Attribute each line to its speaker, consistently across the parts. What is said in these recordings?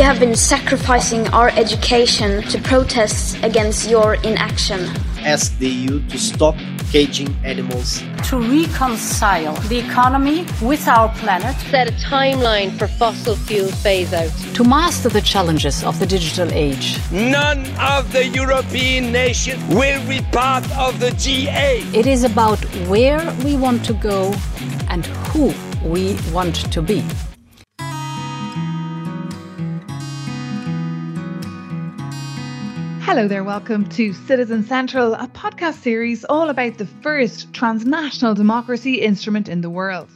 Speaker 1: We have been sacrificing our education to protests against your inaction.
Speaker 2: Ask the EU to stop caging animals.
Speaker 3: To reconcile the economy with our planet.
Speaker 4: Set a timeline for fossil fuel phase out.
Speaker 3: To master the challenges of the digital age.
Speaker 5: None of the European nations will be part of the G8.
Speaker 3: It is about where we want to go and who we want to be.
Speaker 6: Hello there, welcome to Citizen Central, a podcast series all about the first transnational democracy instrument in the world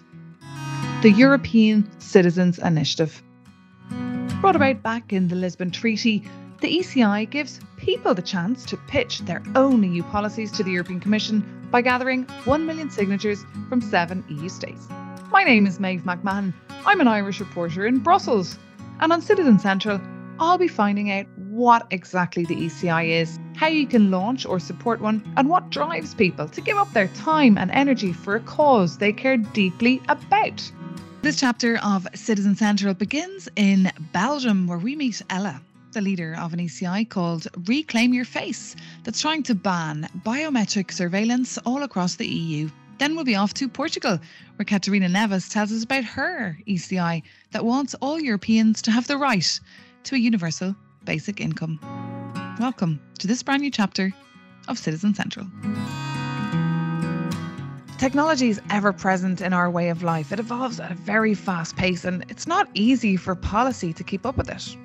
Speaker 6: the European Citizens Initiative. Brought about back in the Lisbon Treaty, the ECI gives people the chance to pitch their own EU policies to the European Commission by gathering 1 million signatures from seven EU states. My name is Maeve McMahon. I'm an Irish reporter in Brussels. And on Citizen Central, I'll be finding out what exactly the ECI is, how you can launch or support one, and what drives people to give up their time and energy for a cause they care deeply about. This chapter of Citizen Central begins in Belgium, where we meet Ella, the leader of an ECI called Reclaim Your Face, that's trying to ban biometric surveillance all across the EU. Then we'll be off to Portugal, where Catarina Neves tells us about her ECI that wants all Europeans to have the right to a universal basic income. Welcome to this brand new chapter of Citizen Central. Technology is ever present in our way of life. It evolves at a very fast pace, and it's not easy for policy to keep up with it.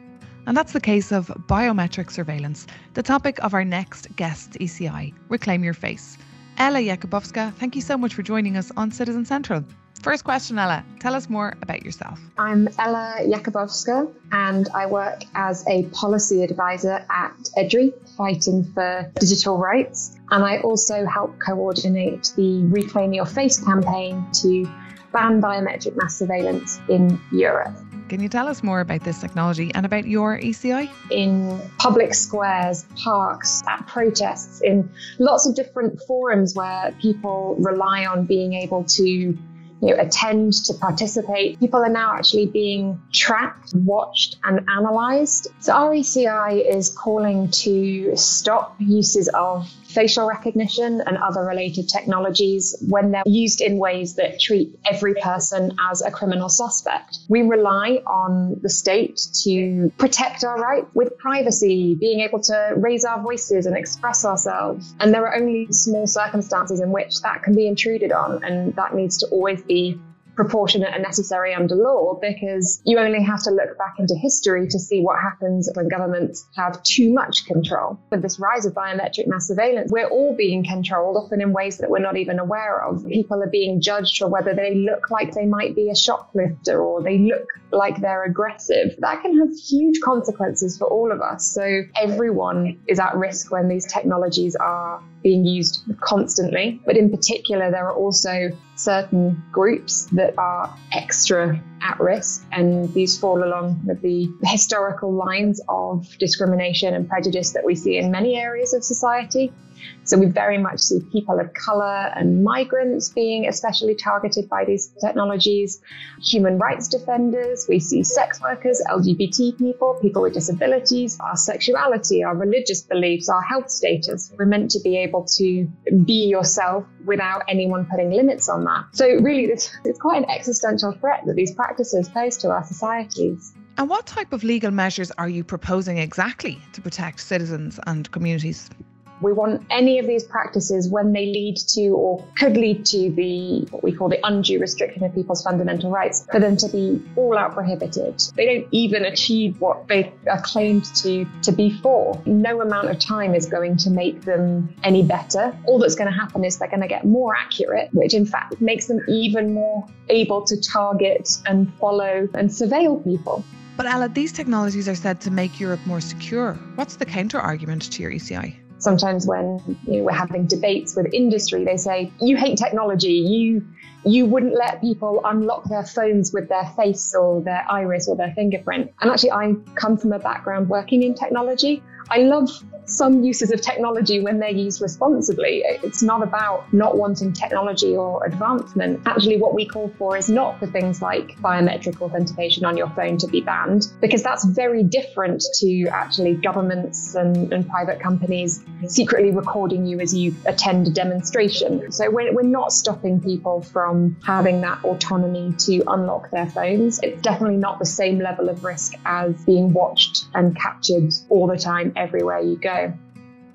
Speaker 6: And that's the case of biometric surveillance, the topic of our next guest ECI, Reclaim Your Face. Ella Jakubowska, thank you so much for joining us on Citizen Central. First question, Ella, tell us more about yourself.
Speaker 7: I'm Ella Jakubowska, and I work as a policy advisor at EDRI, fighting for digital rights. And I also help coordinate the Reclaim Your Face campaign to ban biometric mass surveillance in Europe.
Speaker 6: Can you tell us more about this technology and about your ECI?
Speaker 7: In public squares, parks, at protests, in lots of different forums where people rely on being able to you know, attend, to participate. People are now actually being tracked, watched, and analysed. So RECI is calling to stop uses of facial recognition and other related technologies when they're used in ways that treat every person as a criminal suspect. We rely on the state to protect our rights with privacy, being able to raise our voices and express ourselves. And there are only small circumstances in which that can be intruded on, and that needs to always be proportionate and necessary under law because you only have to look back into history to see what happens when governments have too much control. With this rise of biometric mass surveillance, we're all being controlled, often in ways that we're not even aware of. People are being judged for whether they look like they might be a shoplifter or they look like they're aggressive. That can have huge consequences for all of us. So everyone is at risk when these technologies are being used constantly. But in particular, there are also certain groups that are extra at risk, and these fall along the historical lines of discrimination and prejudice that we see in many areas of society. So we very much see people of color and migrants being especially targeted by these technologies, human rights defenders, we see sex workers, LGBT people, people with disabilities, our sexuality, our religious beliefs, our health status. We're meant to be able to be yourself without anyone putting limits on that. So really, this, it's quite an existential threat that these practices pose to our societies.
Speaker 6: And what type of legal measures are you proposing exactly to protect citizens and communities?
Speaker 7: We want any of these practices when they lead to or could lead to the what we call the undue restriction of people's fundamental rights for them to be all out prohibited. They don't even achieve what they are claimed to to be for. No amount of time is going to make them any better. All that's going to happen is they're going to get more accurate, which in fact makes them even more able to target and follow and surveil people.
Speaker 6: But Ella, these technologies are said to make Europe more secure. What's the counter argument to your ECI?
Speaker 7: Sometimes when you know, we're having debates with industry, they say, you hate technology, you you wouldn't let people unlock their phones with their face or their iris or their fingerprint. And actually, I come from a background working in technology. I love some uses of technology when they're used responsibly. It's not about not wanting technology or advancement. Actually, what we call for is not for things like biometric authentication on your phone to be banned, because that's very different to actually governments and, and private companies secretly recording you as you attend a demonstration. So we're, we're not stopping people from having that autonomy to unlock their phones. It's definitely not the same level of risk as being watched and captured all the time everywhere you go.
Speaker 6: So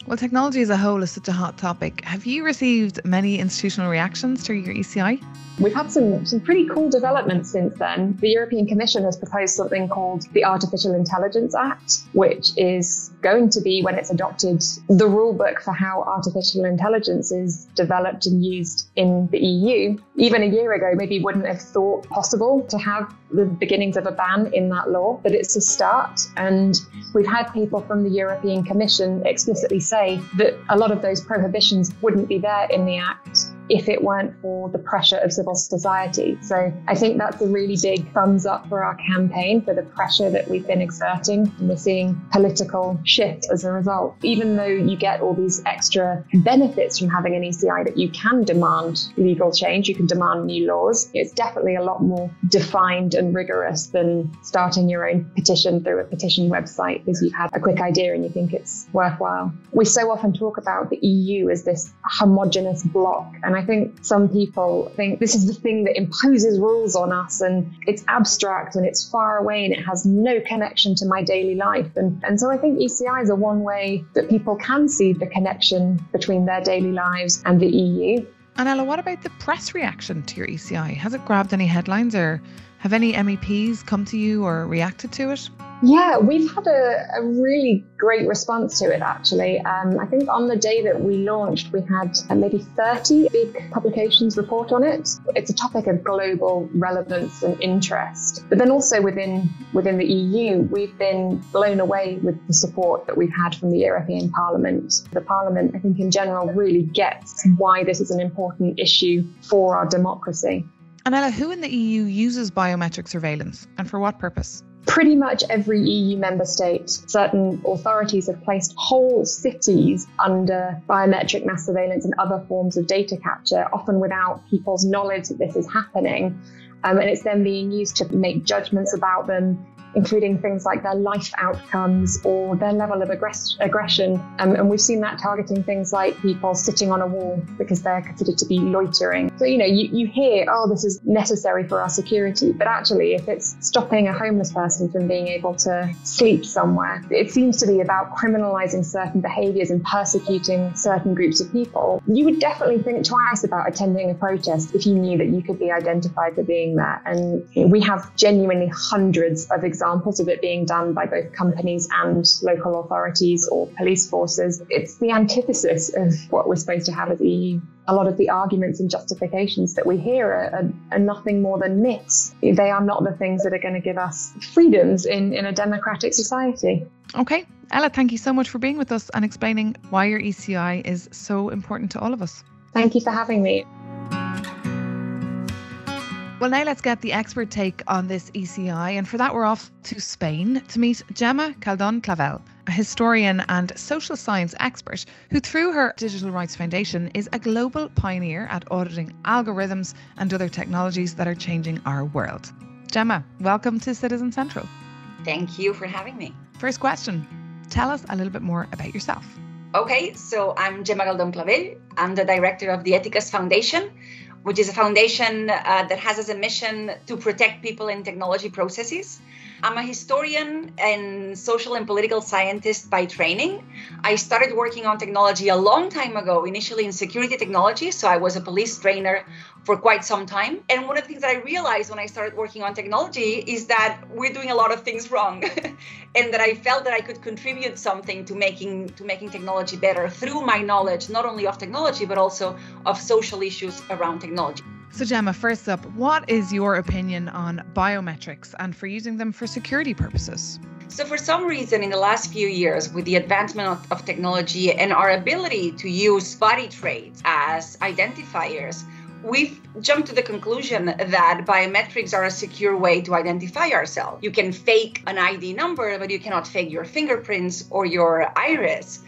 Speaker 6: well, technology as a whole is such a hot topic. Have you received many institutional reactions to your ECI?
Speaker 7: We've had some, some pretty cool developments since then. The European Commission has proposed something called the Artificial Intelligence Act, which is going to be, when it's adopted, the rule book for how artificial intelligence is developed and used in the EU. Even a year ago, maybe wouldn't have thought possible to have the beginnings of a ban in that law, but it's a start. And we've had people from the European Commission explicitly say that a lot of those prohibitions wouldn't be there in the Act if it weren't for the pressure of civil society. So I think that's a really big thumbs up for our campaign for the pressure that we've been exerting. And we're seeing political shift as a result. Even though you get all these extra benefits from having an ECI that you can demand legal change, you can demand new laws, it's definitely a lot more defined and rigorous than starting your own petition through a petition website because you've had a quick idea and you think it's worthwhile. We so often talk about the EU as this homogenous block and and I think some people think this is the thing that imposes rules on us and it's abstract and it's far away and it has no connection to my daily life. And, and so I think ECIs are one way that people can see the connection between their daily lives and the EU.
Speaker 6: And Ella, what about the press reaction to your ECI? Has it grabbed any headlines or have any MEPs come to you or reacted to it?
Speaker 7: Yeah, we've had a, a really great response to it actually. Um, I think on the day that we launched, we had uh, maybe 30 big publications report on it. It's a topic of global relevance and interest. But then also within within the EU, we've been blown away with the support that we've had from the European Parliament. The Parliament, I think in general, really gets why this is an important issue for our democracy.
Speaker 6: Anella, who in the EU uses biometric surveillance and for what purpose?
Speaker 7: pretty much every EU member state, certain authorities have placed whole cities under biometric mass surveillance and other forms of data capture, often without people's knowledge that this is happening. Um, and it's then being used to make judgments about them including things like their life outcomes or their level of aggress- aggression. Um, and we've seen that targeting things like people sitting on a wall because they're considered to be loitering. So, you know, you, you hear, oh, this is necessary for our security. But actually, if it's stopping a homeless person from being able to sleep somewhere, it seems to be about criminalizing certain behaviors and persecuting certain groups of people. You would definitely think twice about attending a protest if you knew that you could be identified for being there. And we have genuinely hundreds of examples examples of it being done by both companies and local authorities or police forces. It's the antithesis of what we're supposed to have as EU. A lot of the arguments and justifications that we hear are, are, are nothing more than myths. They are not the things that are going to give us freedoms in, in a democratic society.
Speaker 6: Okay. Ella, thank you so much for being with us and explaining why your ECI is so important to all of us.
Speaker 7: Thank you for having me.
Speaker 6: Well, now let's get the expert take on this ECI. And for that, we're off to Spain to meet Gemma Galdon Clavell, a historian and social science expert who, through her Digital Rights Foundation, is a global pioneer at auditing algorithms and other technologies that are changing our world. Gemma, welcome to Citizen Central.
Speaker 8: Thank you for having me.
Speaker 6: First question Tell us a little bit more about yourself.
Speaker 8: Okay, so I'm Gemma Galdon Clavell. I'm the director of the Eticas Foundation, which is a foundation uh, that has as a mission to protect people in technology processes. I'm a historian and social and political scientist by training. I started working on technology a long time ago, initially in security technology. So I was a police trainer for quite some time. And one of the things that I realized when I started working on technology is that we're doing a lot of things wrong. and that I felt that I could contribute something to making to making technology better through my knowledge, not only of technology, but also of social issues around technology.
Speaker 6: So, Gemma, first up, what is your opinion on biometrics and for using them for security purposes?
Speaker 8: So, for some reason, in the last few years, with the advancement of, technology and our ability to use body traits as identifiers, we've jumped to the conclusion that biometrics are a secure way to identify ourselves. You can fake an ID number, but you cannot fake your fingerprints or your iris.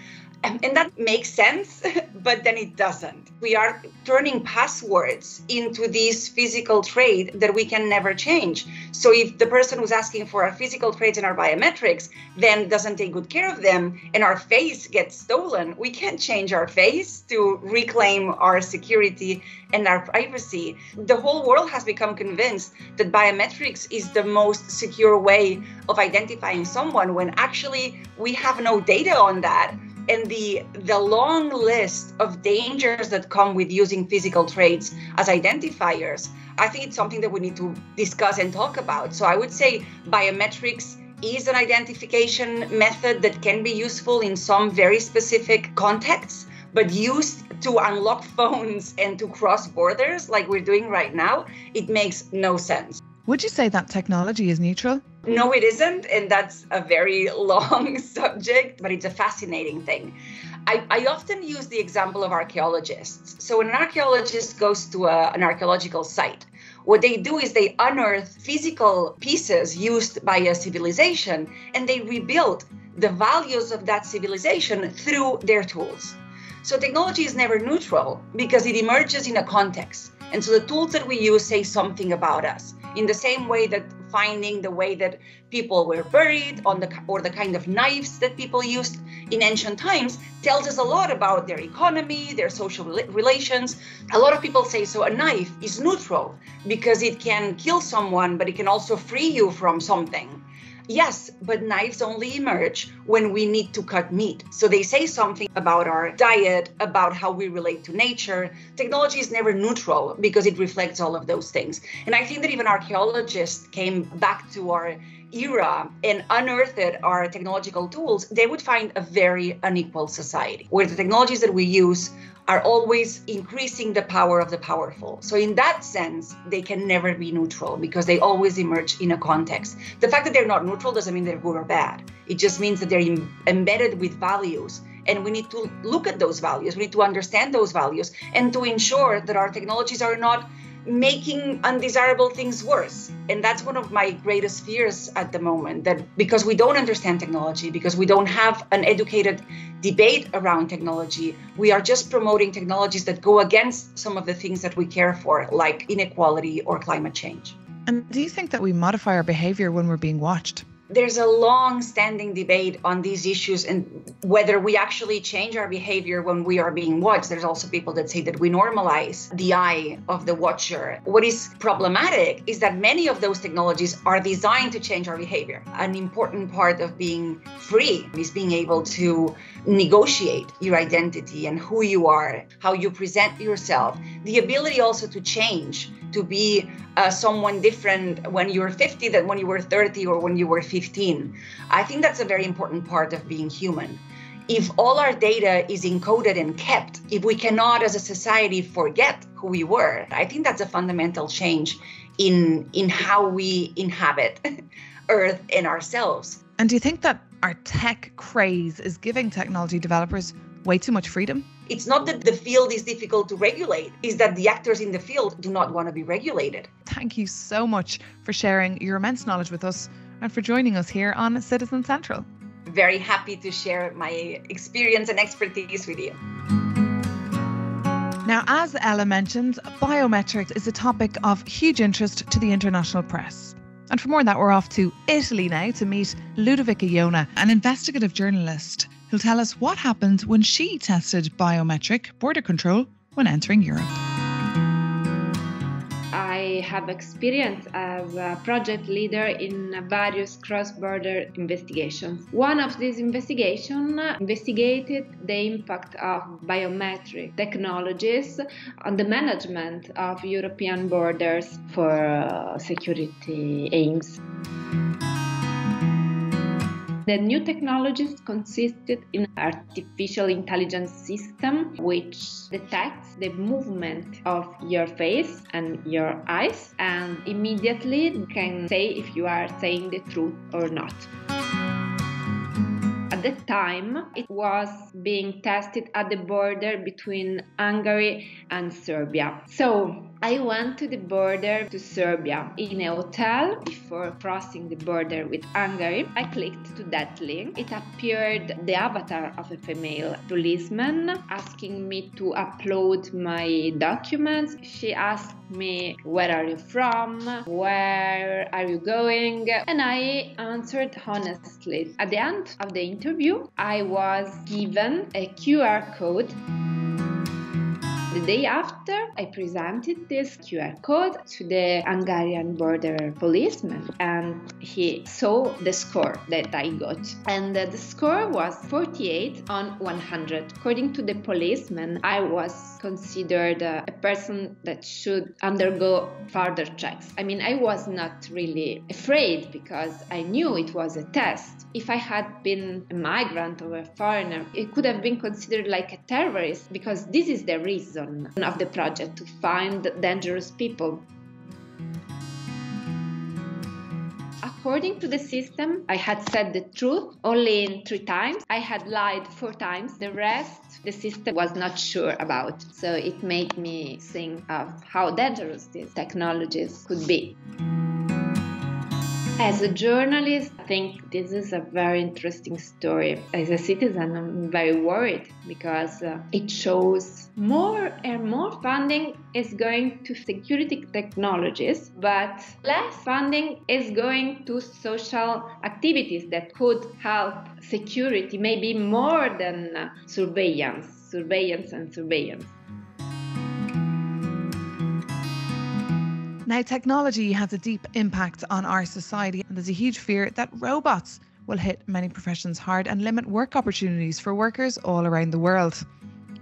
Speaker 8: And, that makes sense, but then it doesn't. We are turning passwords into this physical trait that we can never change. So if the person who's asking for our physical traits and our biometrics then doesn't take good care of them and our face gets stolen, we can't change our face to reclaim our security and our privacy. The whole world has become convinced that biometrics is the most secure way of identifying someone when actually we have no data on that and the the long list of dangers that come with using physical traits as identifiers i think it's something that we need to discuss and talk about. So i would say biometrics is an identification method that can be useful in some very specific contexts but used to unlock phones and to cross borders like we're doing right now it makes no sense
Speaker 6: would you say that technology is neutral
Speaker 8: no, it isn't. And that's a very long subject, but it's a fascinating thing. I, I, often use the example of archaeologists. So, when an archaeologist goes to a, an archaeological site, what they do is they unearth physical pieces used by a civilization and they rebuild the values of that civilization through their tools. So, technology is never neutral because it emerges in a context. And so, the tools that we use say something about us in the same way that finding the way that people were buried on the or the kind of knives that people used in ancient times tells us a lot about their economy their social relations. A lot of people say so a knife is neutral because it can kill someone but it can also free you from something Yes, but knives only emerge when we need to cut meat. So they say something about our diet, about how we relate to nature. Technology is never neutral because it reflects all of those things. And I think that even archaeologists came back to our era and unearthed our technological tools, they would find a very unequal society where the technologies that we use are always increasing the power of the powerful. So, in that sense, they can never be neutral because they always emerge in a context. The fact that they're not neutral doesn't mean they're good or bad, it just means that they're Im- embedded with values. And we need to look at those values, we need to understand those values, and to ensure that our technologies are not making undesirable things worse. And that's one of my greatest fears at the moment that because we don't understand technology, because we don't have an educated debate around technology, we are just promoting technologies that go against some of the things that we care for, like inequality or climate change.
Speaker 6: And do you think that we modify our behavior when we're being watched?
Speaker 8: There's a long standing debate on these issues and whether we actually change our behavior when we are being watched. There's also people that say that we normalize the eye of the watcher. What is problematic is that many of those technologies are designed to change our behavior. An important part of being free is being able to negotiate your identity and who you are, how you present yourself, the ability also to change to be uh, someone different when you were 50 than when you were 30 or when you were 15. I think that's a very important part of being human. If all our data is encoded and kept, if we cannot as a society forget who we were, I think that's a fundamental change in in how we inhabit Earth and ourselves.
Speaker 6: And do you think that our tech craze is giving technology developers way too much freedom?
Speaker 8: It's not that the field is difficult to regulate, it's that the actors in the field do not want to be regulated.
Speaker 6: Thank you so much for sharing your immense knowledge with us and for joining us here on Citizen Central.
Speaker 8: Very happy to share my experience and expertise with you.
Speaker 6: Now, as Ella mentioned, biometrics is a topic of huge interest to the international press. And for more on that, we're off to Italy now to meet Ludovica Jona, an investigative journalist who'll tell us what happened when she tested biometric border control when entering Europe.
Speaker 9: I have experience as a project leader in various cross-border investigations. One of these investigations investigated the impact of biometric technologies on the management of European borders for security aims. The new technologies consisted in artificial intelligence system which detects the movement of your face and your eyes and immediately can say if you are saying the truth or not. At the time, it was being tested at the border between Hungary and Serbia. So, I went to the border to Serbia in a hotel before crossing the border with Hungary. I clicked to that link. It appeared the avatar of a female policeman asking me to upload my documents. She asked me, Where are you from? Where are you going? And I answered honestly. At the end of the interview, I was given a QR code. The day after, I presented this QR code to the Hungarian border policeman, and he saw the score that I got. And uh, the score was 48 on 100. According to the policeman, I was considered uh, a person that should undergo further checks. I mean, I was not really afraid because I knew it was a test. If I had been a migrant or a foreigner, it could have been considered like a terrorist because this is the reason of the project to find dangerous people. According to the system, I had said the truth only three times. I had lied four times. The rest, the system was not sure about. So it made me think of how dangerous these technologies could be. As a journalist, I think this is a very interesting story. As a citizen, I'm very worried because uh, it shows more and more funding is going to security technologies, but less funding is going to social activities that could help security, maybe more than uh, surveillance, surveillance, and surveillance.
Speaker 6: Now, technology has a deep impact on our society, and there's a huge fear that robots will hit many professions hard and limit work opportunities for workers all around the world.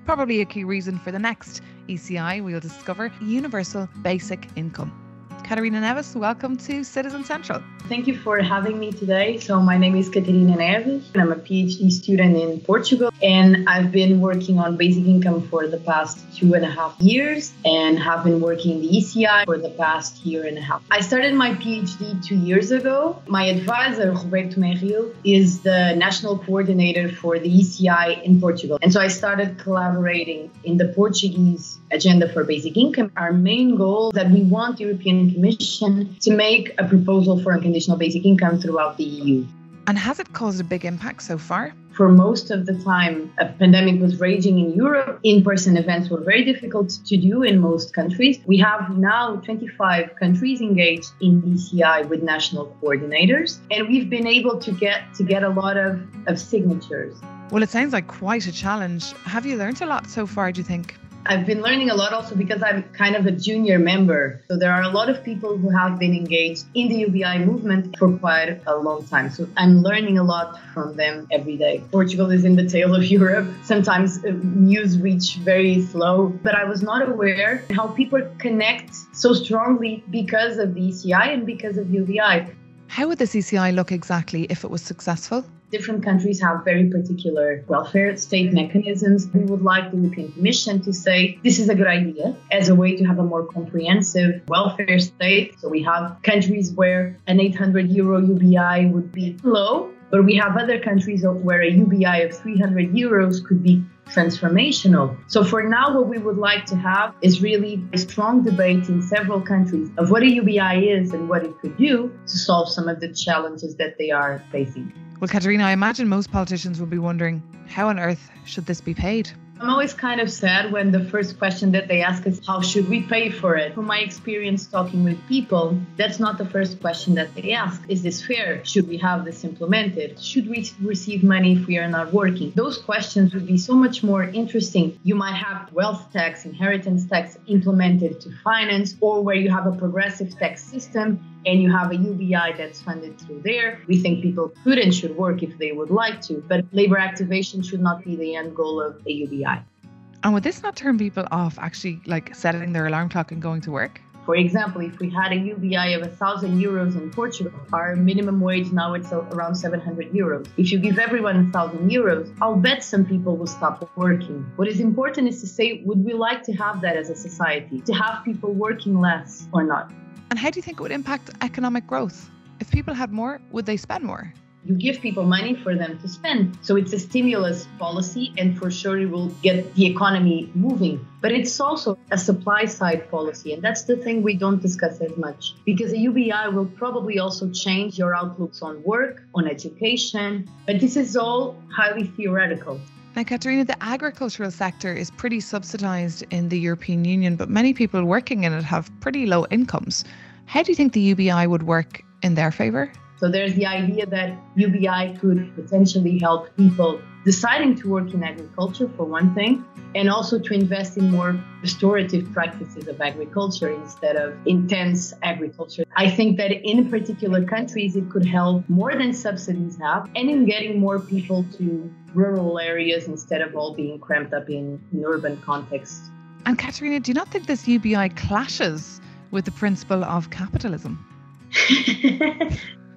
Speaker 6: Probably a key reason for the next ECI we'll discover universal basic income. Catarina Neves, welcome to Citizen Central.
Speaker 10: Thank you for having me today. So, my name is Catarina Neves, and I'm a PhD student in Portugal. And I've been working on basic income for the past two and a half years and have been working in the ECI for the past year and a half. I started my PhD two years ago. My advisor, Roberto Merrill, is the national coordinator for the ECI in Portugal. And so I started collaborating in the Portuguese agenda for basic income. Our main goal that we want European Commission to make a proposal for unconditional basic income throughout the EU.
Speaker 6: And has it caused a big impact so far?
Speaker 10: For most of the time, a pandemic was raging in Europe. In person events were very difficult to do in most countries. We have now 25 countries engaged in ECI with national coordinators, and we've been able to get to get a lot of, of signatures.
Speaker 6: Well, it sounds like quite a challenge. Have you learned a lot so far, do you think?
Speaker 10: I've been learning a lot also because I'm kind of a junior member. So there are a lot of people who have been engaged in the UBI movement for quite a long time. So I'm learning a lot from them every day. Portugal is in the tail of Europe. Sometimes uh, news reach very slow, but I was not aware how people connect so strongly because of the ECI and because of UBI.
Speaker 6: How would the ECI look exactly if it was successful?
Speaker 10: Different countries have very particular welfare state mechanisms. We would like the European Commission to say this is a good idea as a way to have a more comprehensive welfare state. So we have countries where an 800 euro UBI would be low, but we have other countries where a UBI of 300 euros could be transformational. So for now, what we would like to have is really a strong debate in several countries of what a UBI is and what it could do to solve some of the challenges that they are facing.
Speaker 6: Well, Catarina, I imagine most politicians will be wondering how on earth should this be paid?
Speaker 10: I'm always kind of sad when the first question that they ask is, How should we pay for it? From my experience talking with people, that's not the first question that they ask. Is this fair? Should we have this implemented? Should we receive money if we are not working? Those questions would be so much more interesting. You might have wealth tax, inheritance tax implemented to finance, or where you have a progressive tax system and you have a UBI that's funded through there. We think people could and should work if they would like to, but labor activation should not be the end goal of a UBI.
Speaker 6: And would this not turn people off actually like setting their alarm clock and going to work?
Speaker 10: For example, if we had a UBI of 1,000 euros in Portugal, our minimum wage now it's around 700 euros. If you give everyone 1,000 euros, I'll bet some people will stop working. What is important is to say, would we like to have that as a society? To have people working less or not?
Speaker 6: And how do you think it would impact economic growth? If people had more, would they spend more?
Speaker 10: You give people money for them to spend. So it's a stimulus policy, and for sure it will get the economy moving. But it's also a supply side policy, and that's the thing we don't discuss as much. Because the UBI will probably also change your outlooks on work, on education, but this is all highly theoretical.
Speaker 6: Now, Catarina, the agricultural sector is pretty subsidised in the European Union, but many people working in it have pretty low incomes. How do you think the UBI would work in their favour?
Speaker 10: So there's the idea that UBI could potentially help people deciding to work in agriculture, for one thing, and also to invest in more restorative practices of agriculture instead of intense agriculture. I think that in particular countries, it could help more than subsidies have, and in getting more people to rural areas instead of all being cramped up in an urban contexts.
Speaker 6: And Catarina, do you not think this UBI clashes with the principle of capitalism?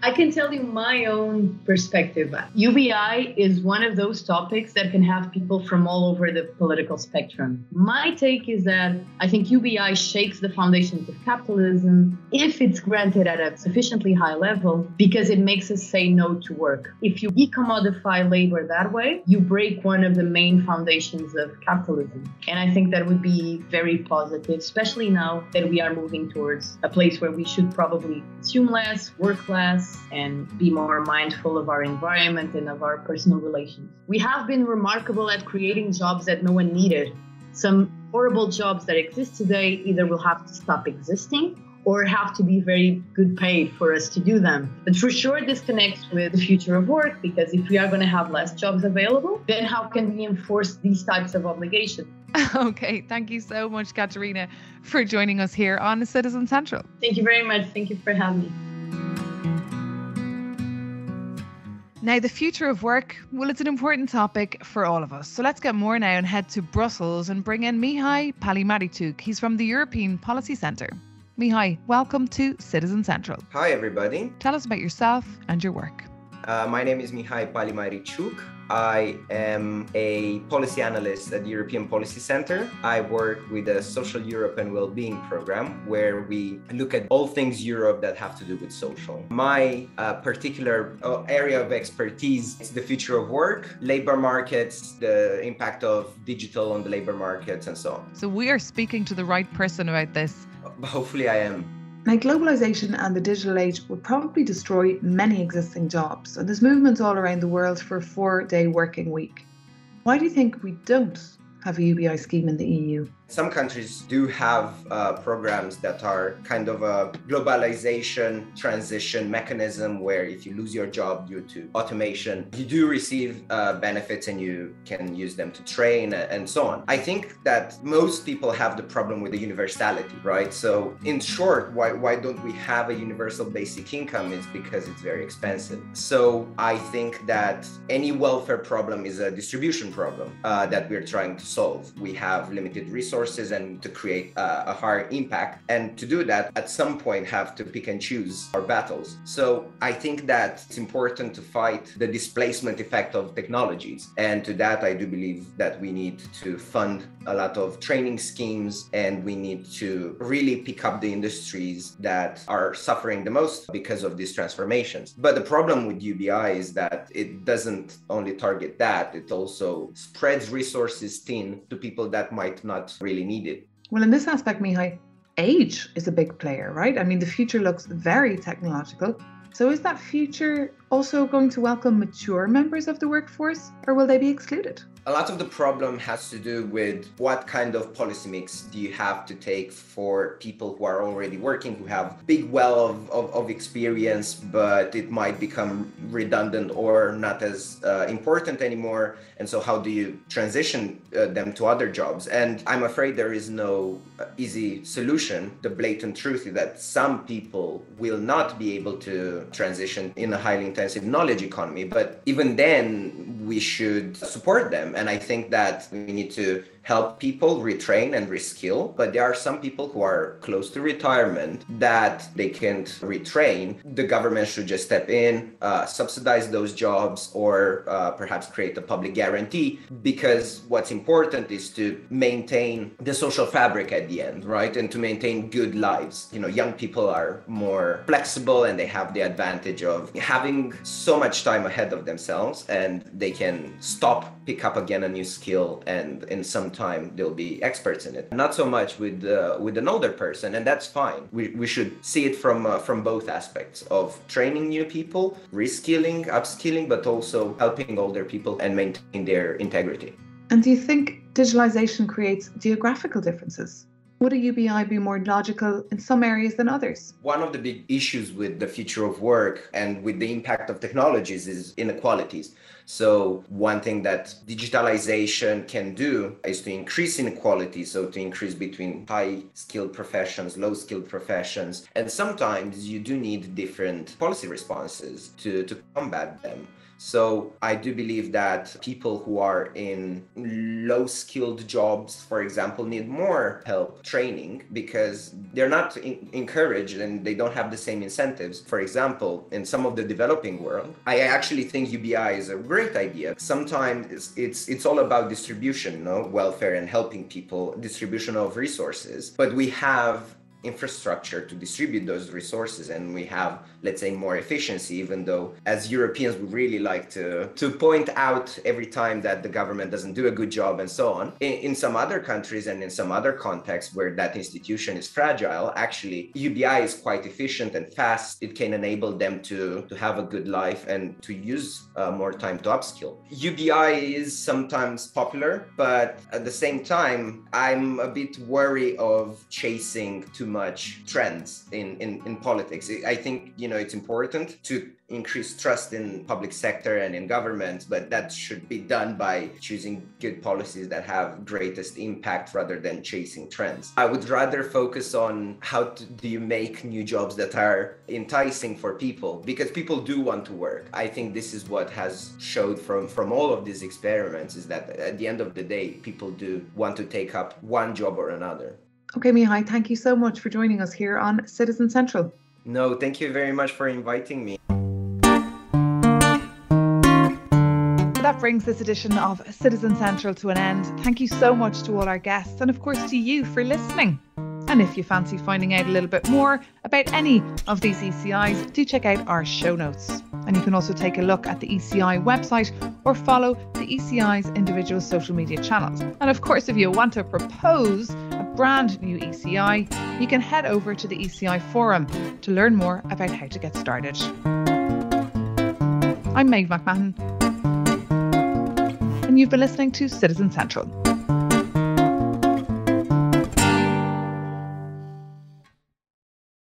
Speaker 10: I can tell you my own perspective. UBI is one of those topics that can have people from all over the political spectrum. My take is that I think UBI shakes the foundations of capitalism if it's granted at a sufficiently high level because it makes us say no to work. If you decommodify labor that way, you break one of the main foundations of capitalism. And I think that would be very positive, especially now that we are moving towards a place where we should probably consume less, work less, and be more mindful of our environment and of our personal relations. We have been remarkable at creating jobs that no one needed. Some horrible jobs that exist today either will have to stop existing or have to be very good paid for us to do them. But for sure, this connects with the future of work because if we are going to have less jobs available, then how can we enforce these types of obligations?
Speaker 6: Okay, thank you so much, Catarina, for joining us here on Citizen Central.
Speaker 10: Thank you very much. Thank you for having me.
Speaker 6: Now, the future of work, well, it's an important topic for all of us. So let's get more now and head to Brussels and bring in Mihai Palimariuc. He's from the European Policy Centre. Mihai, welcome to Citizen Central.
Speaker 11: Hi, everybody.
Speaker 6: Tell us about yourself and your work.
Speaker 11: Uh, my name is Mihai Palimariuc. I am a policy analyst at the European Policy Center. I work with the Social Europe and Wellbeing program, where we look at all things Europe that have to do with social. My uh, particular uh, area of expertise is the future of work, labor markets, the impact of digital on the labor markets, and so on.
Speaker 6: So we are speaking to the right person about this.
Speaker 11: Hopefully, I am.
Speaker 6: Now, globalization and the digital age will probably destroy many existing jobs, and there's movements all around the world for a four day working week. Why do you think we don't have a UBI scheme in the EU?
Speaker 11: Some countries do have uh, programs that are kind of a globalization transition mechanism where if you lose your job due to automation, you do receive uh, benefits and you can use them to train and so on. I think that most people have the problem with the universality, right? So, in short, why, why don't we have a universal basic income? It's because it's very expensive. So, I think that any welfare problem is a distribution problem uh, that we're trying to solve. We have limited resources resources and to create uh, a higher impact. And to do that, at some point, have to pick and choose our battles. So I think that it's important to fight the displacement effect of technologies. And to that, I do believe that we need to fund a lot of training schemes and we need to really pick up the industries that are suffering the most because of these transformations. But the problem with UBI is that it doesn't only target that, it also spreads resources thin to people that might not really need it.
Speaker 6: Well, in this aspect, Mihai, age is a big player, right? I mean, the future looks very technological. So is that future also going to welcome mature members of the workforce, or will they be excluded?
Speaker 11: A lot of the problem has to do with what kind of policy mix do you have to take for people who are already working, who have big well of, of, of experience, but it might become redundant or not as uh, important anymore. And so, how do you transition uh, them to other jobs? And I'm afraid there is no uh, easy solution. The blatant truth is that some people will not be able to transition in a highly intensive knowledge economy. But even then, we should support them. And I think that we need to help people retrain and reskill, but there are some people who are close to retirement that they can't retrain. The government should just step in, uh, subsidize those jobs, or uh, perhaps create a public guarantee because what's important is to maintain the social fabric at the end, right? And to maintain good lives. You know, young people are more flexible and they have the advantage of having so much time ahead of themselves and they can stop, pick up again a new skill, and in some time they'll be experts in it. Not so much with uh, with an older person, and that's fine. We, we should see it from uh, from both aspects of training new people, reskilling, upskilling, but also helping older people and maintain their integrity.
Speaker 6: And do you think digitalization creates geographical differences? Would a UBI be more logical in some areas than others?
Speaker 11: One of the big issues with the future of work and with the impact of technologies is inequalities. So, one thing that digitalization can do is to increase inequality, so to increase between high skilled professions, low skilled professions. And sometimes you do need different policy responses to, to combat them. So I do believe that people who are in low skilled jobs, for example, need more help training because they're not in- encouraged and they don't have the same incentives. For example, in some of the developing world, I actually think UBI is a great idea. Sometimes it's it's, it's all about distribution, no welfare and helping people, distribution of resources. But we have infrastructure to distribute those resources and we have let's say more efficiency even though as europeans we really like to to point out every time that the government doesn't do a good job and so on. In, in some other countries and in some other contexts where that institution is fragile actually ubi is quite efficient and fast. It can enable them to to have a good life and to use uh, more time to upskill. Ubi is sometimes popular but at the same time i'm a bit wary of chasing too much trends in, in, in politics. I think, you know, it's important to increase trust in public sector and in government, but that should be done by choosing good policies that have greatest impact rather than chasing trends. I would rather focus on how to, do you make new jobs that are enticing for people because people do want to work. I think this is what has showed from from all of these experiments is that at the end of the day people do want to take up one job or another.
Speaker 6: Okay, Mihai, thank you so much for joining us here on Citizen Central.
Speaker 11: No, thank you very much for inviting me.
Speaker 6: That brings this edition of Citizen Central to an end. Thank you so much to all our guests and, of course, to you for listening. And if you fancy finding out a little bit more about any of these ECIs, do check out our show notes. And you can also take a look at the ECI website or follow the ECI's individual social media channels. And of course, if you want to propose a brand new ECI, you can head over to the ECI forum to learn more about how to get started. I'm Maeve McMahon, and you've been listening to Citizen Central.